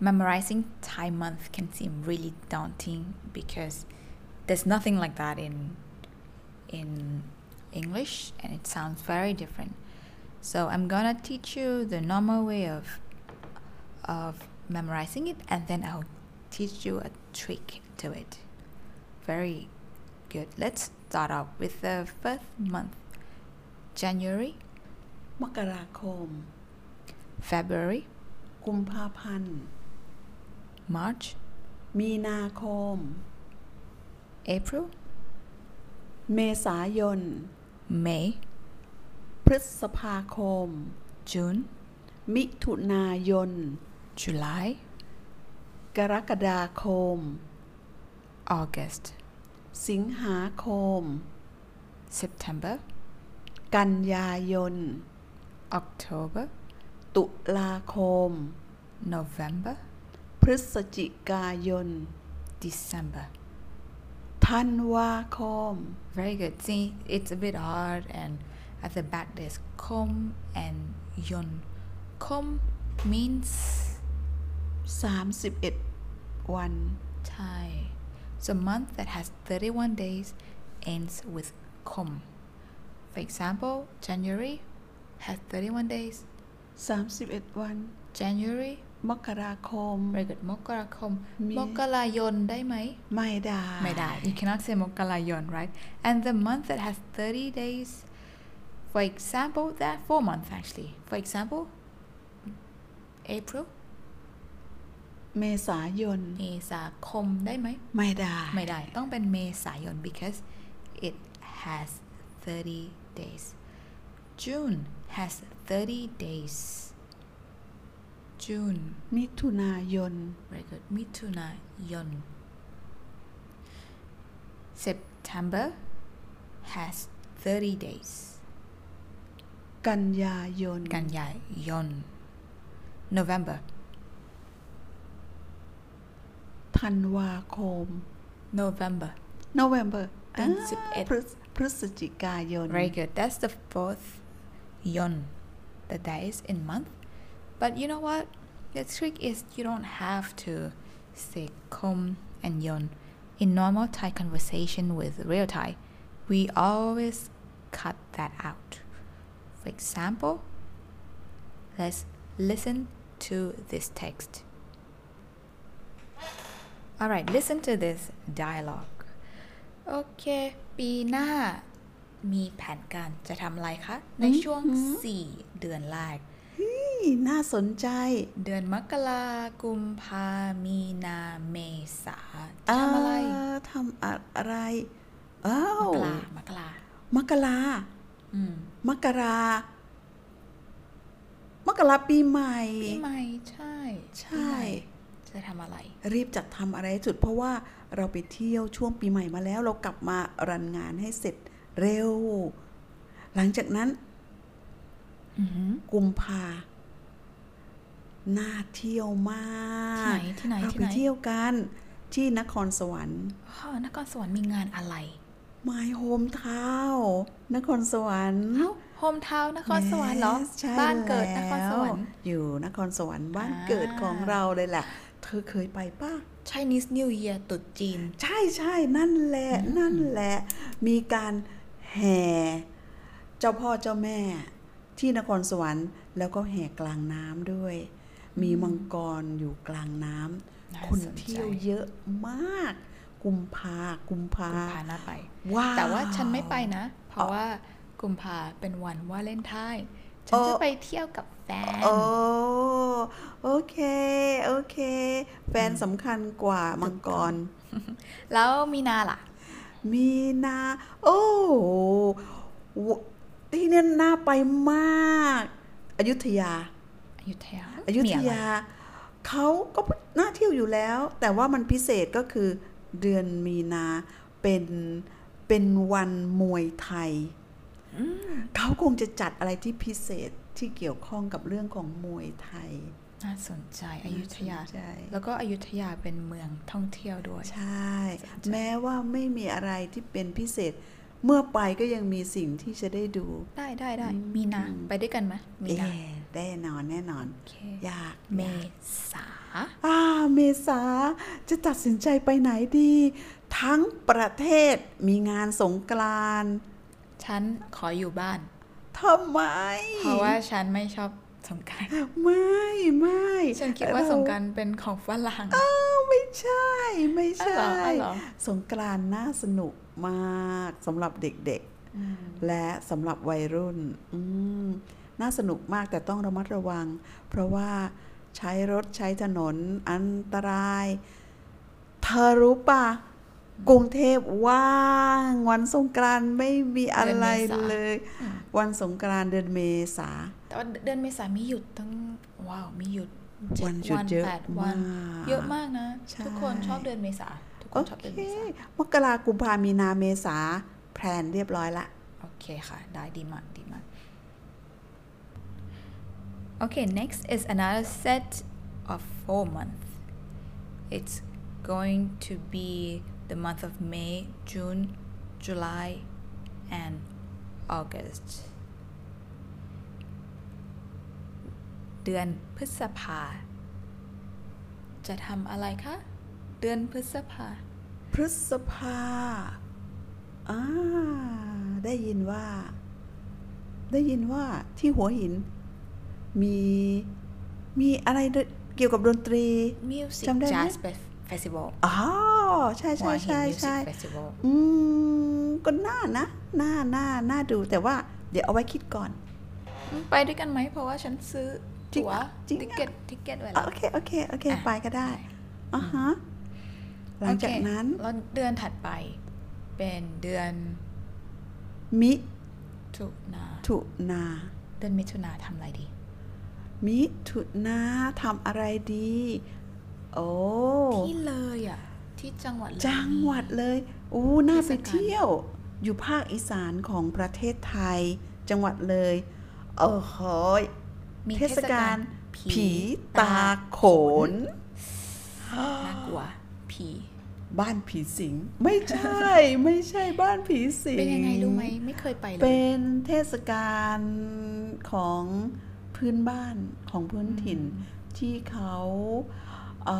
memorizing Thai month can seem really daunting because there's nothing like that in in English and it sounds very different. So I'm gonna teach you the normal way of of memorizing it and then I'll teach you a trick to it. Very good. Let's start off with the first month. January, มกราคม February, กุมภาพันธ์ March, มีนาคม April, เมษายน May, พฤษภาคม June, มิถุนายน July, กรกฎาคม August, สิงหาคม September, กันยายน October, ตุลาคม November, พฤศจิกายน December. ธันวาคม Very good. See, it's a bit hard, and at the back there's kom and yon. Kom means 31 วัน Thai. So month that has 31 days ends with kom. For example, January has 31 days. 31 วัน January, มกราคม very good. Mokarakom. Me- Mokarayon ได้ไหม ไม่ได้ ไม่ได้ you cannot say Mokalayon right and the month that has 30 days for example that four months actually for example April เมษายน เมษาคมได้ไหม ไม่ได้ ไม่ได้ ต้องเป็นเมษายน because it has 30 days June has 30 days June มิถุนายน very good มิถุนายน September has 30 days กันยายน กันยายน November ธันวาคม November November เป็น อ่า สิบเอ็ด พฤศพฤศจิกายน very good that's the fourth yon the days in month but you know what the trick is you don't have to say kom and yon in normal Thai conversation with real Thai we always cut that out for example let's listen to this text alright listen to this dialogue โอเค ปีหน้า มีแผนการจะทำอะไรคะ ในช่วง 4 เดือนแรก นี่น่าสนใจ เดือนมกรากุมภามีนาเมษาจะทำอะไราทำอะไรอ้ามวกรามกรามกราอืมมกรามกราปีใหม่ ปีใหม่ใช่ ใช่ปีใหม่จะทำอะไร รีบจัดทำอะไรให้สุดเพราะว่าเราไปเที่ยวช่วงปีใหม่มาแล้ว เรากลับมารันงานให้เสร็จเร็ว หลังจากนั้นอือหือกุมภา น่าเที่ยวมากที่ไหนที่ไหนเราที่ไปไหนเที่ยวกันที่นครสวรรค์อ๋อนครสวรรค์มีงานอะไร My Home Town นครสวรรค์เอ้าโฮมทาวนครสวรรค์เหรอ Yes ใช่บ้านเกิดนครสวรรค์แล้อยู่นครสวรรค์บ้านอ่าเกิดของเราเลยแหละ เธอเคยไปป้า Chinese New Year ตรุษจีน ใช่ใช่นั่นแหละ นั่นแหละ มีการแห่เจ้าพ่อเจ้าแม่ที่นครสวรรค์ แล้วก็แห่กลางน้ำด้วย มีมังกรอยู่กลางน้น่าำคนสนใจเที่ยวเยอะมาก กุมภากุมภากุมภาน่าไปว้าวแต่ว่าฉันไม่ไปนะ เพราะว่ากุมภาเป็นวันวาเลนไทน์ฉันจะเออไปเที่ยวกับแฟน โอ้โอเค โอเค แฟนสำคัญกว่ามังกร แล้วมีนาล่ะ มีนา โอ้วที่เนี่ยน่าไปมาก อยุธยา อยุธยาอยุธมีะไรยาเขาก็น่าเที่ยวอยู่แล้ว แต่ว่ามันพิเศษก็คือเดือนมีนาเป็นเป็นวันมวยไทยเขาคงจะจัดอะไรที่พิเศษที่เกี่ยวข้องกับเรื่องของมวยไทย น่าสนใจอยุธยาน่าสนใจแล้วก็อยุธยาเป็นเมืองท่องเที่ยวด้วย ใช่สนใจแม้ว่าไม่มีอะไรที่เป็นพิเศษ เมื่อไปก็ยังมีสิ่งที่จะได้ดู ได้ได้ได้ มีนา ไปด้วยกันไหมมีเอ๊นา แน่นอนแน่นอนโอเคยากเมยากษาอ่าเมษาจะตัดสินใจไปไหนดี ทั้งประเทศมีงานสงกรานต์ฉันขออยู่บ้านทำไม เพราะว่าฉันไม่ชอบสงกรารไม่ไม่ฉันคิดว่าสงกรารเป็นของฝรั่งอ้าวไม่ใช่ ไม่ใช่อ้าวเหรออ้าวเหรอสงกรานต์น่าสนุกมากสำหรับเด็กๆ และสำหรับวัยรุ่นอืม น่าสนุกมากแต่ต้องระมัดระวัง เพราะว่าใช้รถใช้ถนนอันตราย เธอรู้ปะกรุงเทพว่างวันสงกรานต์ไม่มีอะไรเดือนเมษาเลย วันสงกรานต์เดือนเมษาแต่ว่าเดือนเมษามีหยุดตั้งว้าวมีหยุดเจ็ดวันหยุดเยอะแปดวันมากเยอะมากนะใช่ทุกคนชอบเดือนเมษาทุกคโอนชอบเคเดือนเมษามกรากุมภามีนาเมษาแพลนเรียบร้อยละ โอเคค่ะ ได้ดีมากดีมาก Okay, next is another set of four months. It's going to be the month of May, June, July, and August. เดือนพฤษภา จะทำอะไรคะ เดือนพฤษภา พฤษภา อ่า ได้ยินว่า ได้ยินว่าที่หัวหิน มีมีอะไรเกี่ยวกับดนตรี Music จำได้ไหม Jazz Fe- Festival อ๋อใช่ใช่หัวหินใช่ Music ใช่ Festival อืมก็น่านะน่าน่าน่าดูแต่ว่าเดี๋ยวเอาไว้คิดก่อน ไปด้วยกันไหมเพราะว่าฉันซื้อจริงตั๋วอะจริงอะ ticket ticket ไว้อะแล้วโอเคโอเคโอเคอะไปก็ได้อะฮะหลังจากโอเคนั้นแล้วเดือนถัดไป เป็นเดือน มิถุนาถุนาเดือนมิถุนาทำอะไรดี มิถุนาทำอะไรดี โอ้ที่เลยอะ ที่จังหวัดเลยจังหวัดเลยอู้น่าไปเทศกาลเที่ยว อยู่ภาคอีสานของประเทศไทย จังหวัดเลย เออโหยมีเทศกาลผีผีตาโขนน่ากลัวผีบ้านผีสิง ไม่ใช่ ไม่ใช่บ้านผีสิง เป็นยังไงรู้ไหมไม่เคยไปเลย เป็นเทศกาลของ พื้นบ้านของพื้นถิ่นที่เขาเอ่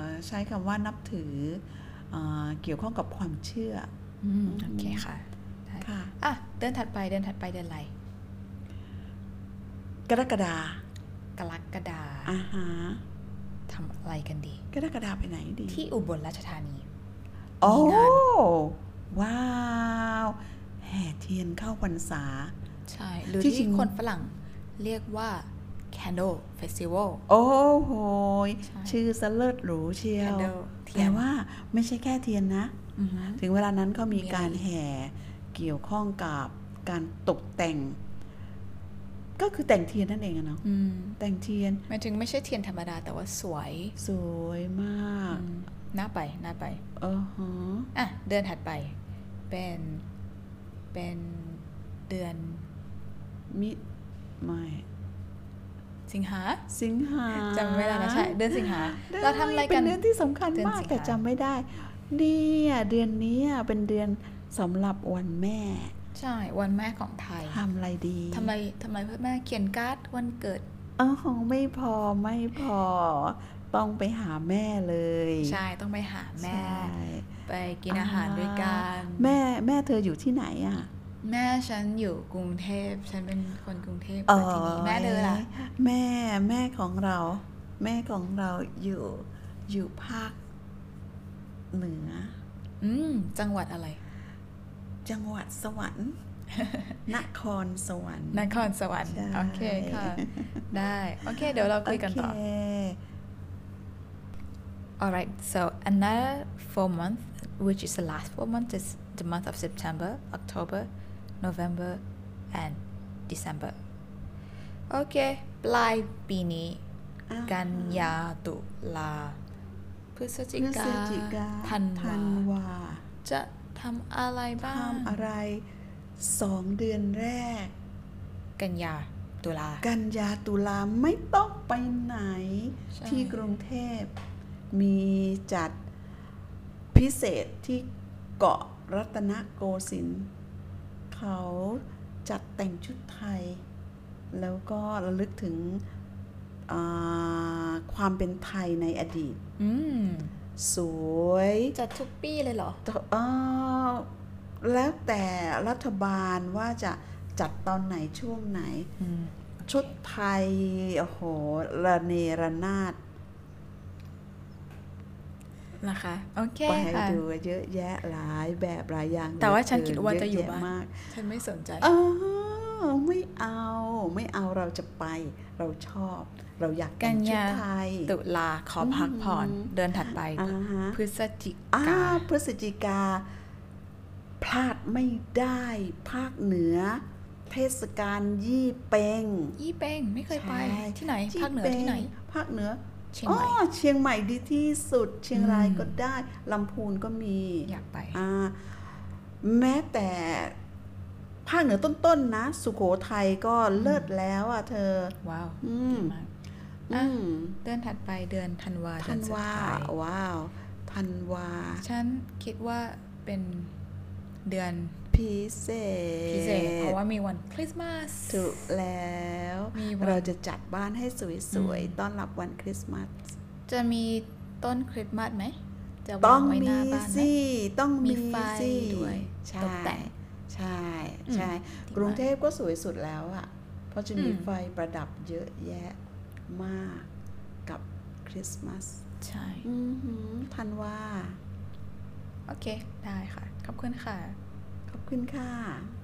อใช้คำว่านับถือเออเกี่ยวข้องกับความเชื่ออืมโอเคค่ะได้ค่ะอะ เดือนถัดไปเดือนถัดไปเดือนอะไร กรกฎากรกฎาอาฮะทำอะไรกันดี กรกฎาไปไหนดี ที่อุบลราชธานีโอ้มีงานว้าว แห่เทียนเข้าพรรษา ใช่ หรือที่จริที่งคนฝรั่ง เรียกว่า Candle Festival โอ้โหยใช่ ชื่อสเลิศหรูเชียว Candle เทียนแต่ว่าไม่ใช่แค่เทียนนะ อือฮึ ถึงเวลานั้นเขามีมีอะไรการแห่เกี่ยวข้องกับการตกแต่ง ก็คือแต่งเทียนนั่นเองอะเนาะอืมแต่งเทียนหมายถึงไม่ใช่เทียนธรรมดาแต่ว่าสวยสวยมากอืมน่าไปน่าไป เออฮะอะ เดือนถัดไป เป็น เป็นเดือนมิ ไม่สิงหาสิงหาจำไม่ได้แล้วใช่เดือนสิงหาได้เราทำอะไรกันเป็นเดือนที่สำคัญเดือนมากสิงหาแต่จำไม่ได้เนี่ยเดือนนี้เป็นเดือนสำหรับวันแม่ ใช่วันแม่ของไทยทำอะไรดีทำไมทำไมพ่อแม่เขียนการ์ดวันเกิดเออไม่พอไม่พอ ต้องไปหาแม่เลย ใช่ต้องไปหาแม่ใช่ไปกินอาหารด้วยกันแม่แม่เธออยู่ที่ไหนอะ แม่ฉันอยู่กรุงเทพ ฉันเป็นคนกรุงเทพอ๋อแต่ทีนี้แม่เธอล่ะ แม่แม่ของเรา แม่ของเราอยู่อยู่ภาคเหนือ อืมจังหวัดอะไร จังหวัดสวรรค์นครสวรรค์นครสวรรค์ใช่โอเคค่ะ ได้โอเค เดี๋ยวเราคุยกันต่อโเค Alright, so another four months, which is the last four months, is the month of September, October, November, and December. โอเค ปลายปีนี้อ่ากันยาตุลา พฤศจิพฤกาศจิกาธันธันวาวา จะทำอะไรบ้าง ทำอะไรสองเดือนแรก กันยาตุลา กันยาตุลาไม่ต้องไปไหนใช่ที่กรุงเทพมีจัดพิเศษที่เกาะรัตนโกสินทร์ เขาจัดแต่งชุดไทย แล้วก็ระลึกถึงอ่าความเป็นไทยในอดีตอืมสวย จัดทุกปีเลยเหรอเอ่อแล้วแต่รัฐบาลว่าจะจัดตอนไหนช่วงไหนอืมชุดไทย โอ้โหระเนระนาด นะคะโอเคไปค่ะดูเยอะแยะหลายแบบหลายอย่าง แต่ว่าฉันเหลืคิดว่าจะอยู่เแบ้านมากฉันไม่สนใจเออไม่เอาไม่เอาเราจะไป เราชอบ เราอยากแต่กังนชุดยาไทยตุลาขอพักผ่อนอืมเดือนถัดไปอ่าฮะพฤศจิอ่ากาพฤศจิกา พลาดไม่ได้ ภาคเหนือเทศกาลยี่เปงยี่เป้งไม่เคยไปใช่ที่ไหน ภาคเหนือยี่ปงที่ไหน ภาคเหนือ เชียงใหม่อ๋อเชียงใหม่ดีที่สุด เชียงรายอืมก็ได้ลำพูนก็มีอยากไปอ่าแม้แต่ภาคเหนือต้นๆนะ สุโขทัยก็เลิศแล้วอะเธอ ว้าวอืดีมมากอือะมเดือนถัดไปเดือนธันวาเดืธัอนนสุดวาท้ายว้าวธันวา ฉันคิดว่าเป็นเดือน พิเศษ พิเศษ เพราะว่ามีวันคริสต์มาสถูกแล้วมีวันเราจะจัดบ้านให้สวยอืมๆต้อนรับวันคริสต์มาส จะมีต้นคริสต์มาสไหม จะต้วาองงไว้หมีน้าบ้านไหมสิต้องมีมีไฟสิด้วยใช่ตกแต่งใช่อืมใช่ดีกรุงมากเทพก็สวยสุดแล้วอะเพราะจะมีอืมไฟประดับเยอะแยะมากกับคริสต์มาส ใช่อือหือธันวาโอเค ได้ค่ะ ขอบคุณค่ะขอบ คุณค่ะ